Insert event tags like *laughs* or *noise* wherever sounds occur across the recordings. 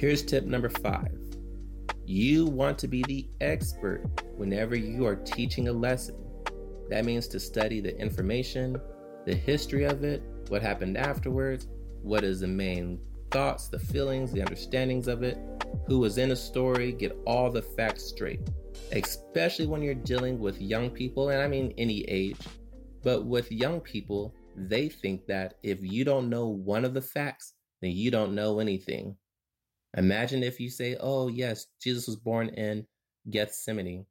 Here's tip number five you want to be the expert whenever you are teaching a lesson. That means to study the information, the history of it, what happened afterwards, what is the main thoughts, the feelings, the understandings of it, who was in a story, get all the facts straight. Especially when you're dealing with young people, and I mean any age, but with young people, they think that if you don't know one of the facts, then you don't know anything. Imagine if you say, Oh, yes, Jesus was born in Gethsemane.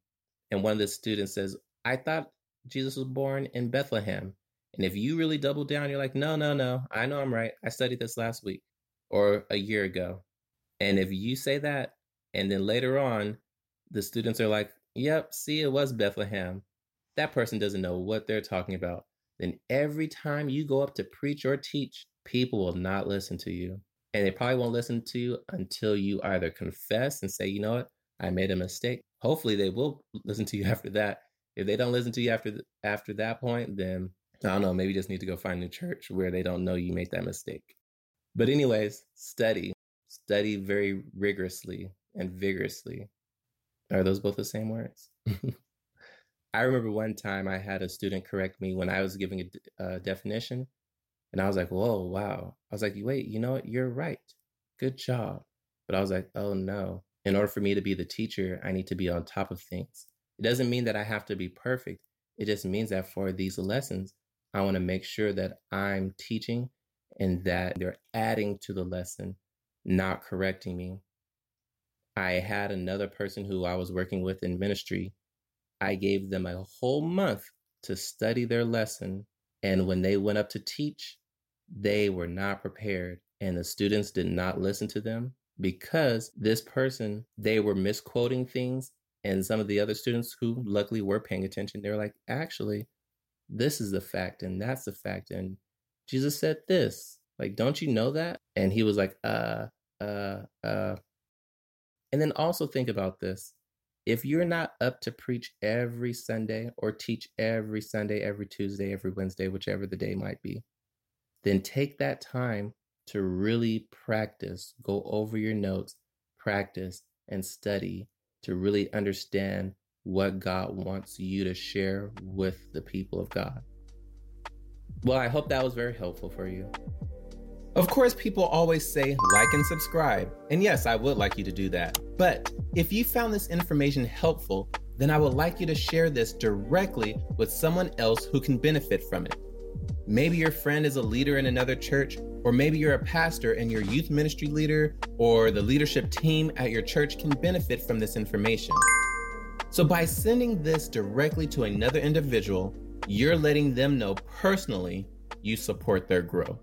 And one of the students says, I thought Jesus was born in Bethlehem. And if you really double down, you're like, No, no, no, I know I'm right. I studied this last week or a year ago. And if you say that, and then later on, the students are like, Yep, see, it was Bethlehem. That person doesn't know what they're talking about. Then every time you go up to preach or teach, people will not listen to you and they probably won't listen to you until you either confess and say, you know what, I made a mistake. Hopefully, they will listen to you *laughs* after that. If they don't listen to you after after that point, then I don't know. Maybe just need to go find a church where they don't know you made that mistake. But anyways, study, study very rigorously and vigorously. Are those both the same words? *laughs* I remember one time I had a student correct me when I was giving a, a uh, definition and I was like, whoa, wow. I was like, wait, you know what? You're right. Good job. But I was like, oh no. In order for me to be the teacher, I need to be on top of things. It doesn't mean that I have to be perfect. It just means that for these lessons, I want to make sure that I'm teaching and that they're adding to the lesson, not correcting me. I had another person who I was working with in ministry. I gave them a whole month to study their lesson. And when they went up to teach, they were not prepared and the students did not listen to them because this person they were misquoting things and some of the other students who luckily were paying attention they were like actually this is the fact and that's the fact and jesus said this. Like don't you know that? And he was like uh uh uh. And then also think about this. If you're not up to preach every sunday or teach every sunday every tuesday every wednesday whichever the day might be then take that time to really practice, go over your notes, practice, and study to really understand what God wants you to share with the people of God. Well, I hope that was very helpful for you. Of course, people always say like and subscribe. And yes, I would like you to do that. But if you found this information helpful, then I would like you to share this directly with someone else who can benefit from it. Maybe your friend is a leader in another church, or maybe you're a pastor and your youth ministry leader or the leadership team at your church can benefit from this information. So, by sending this directly to another individual, you're letting them know personally you support their growth.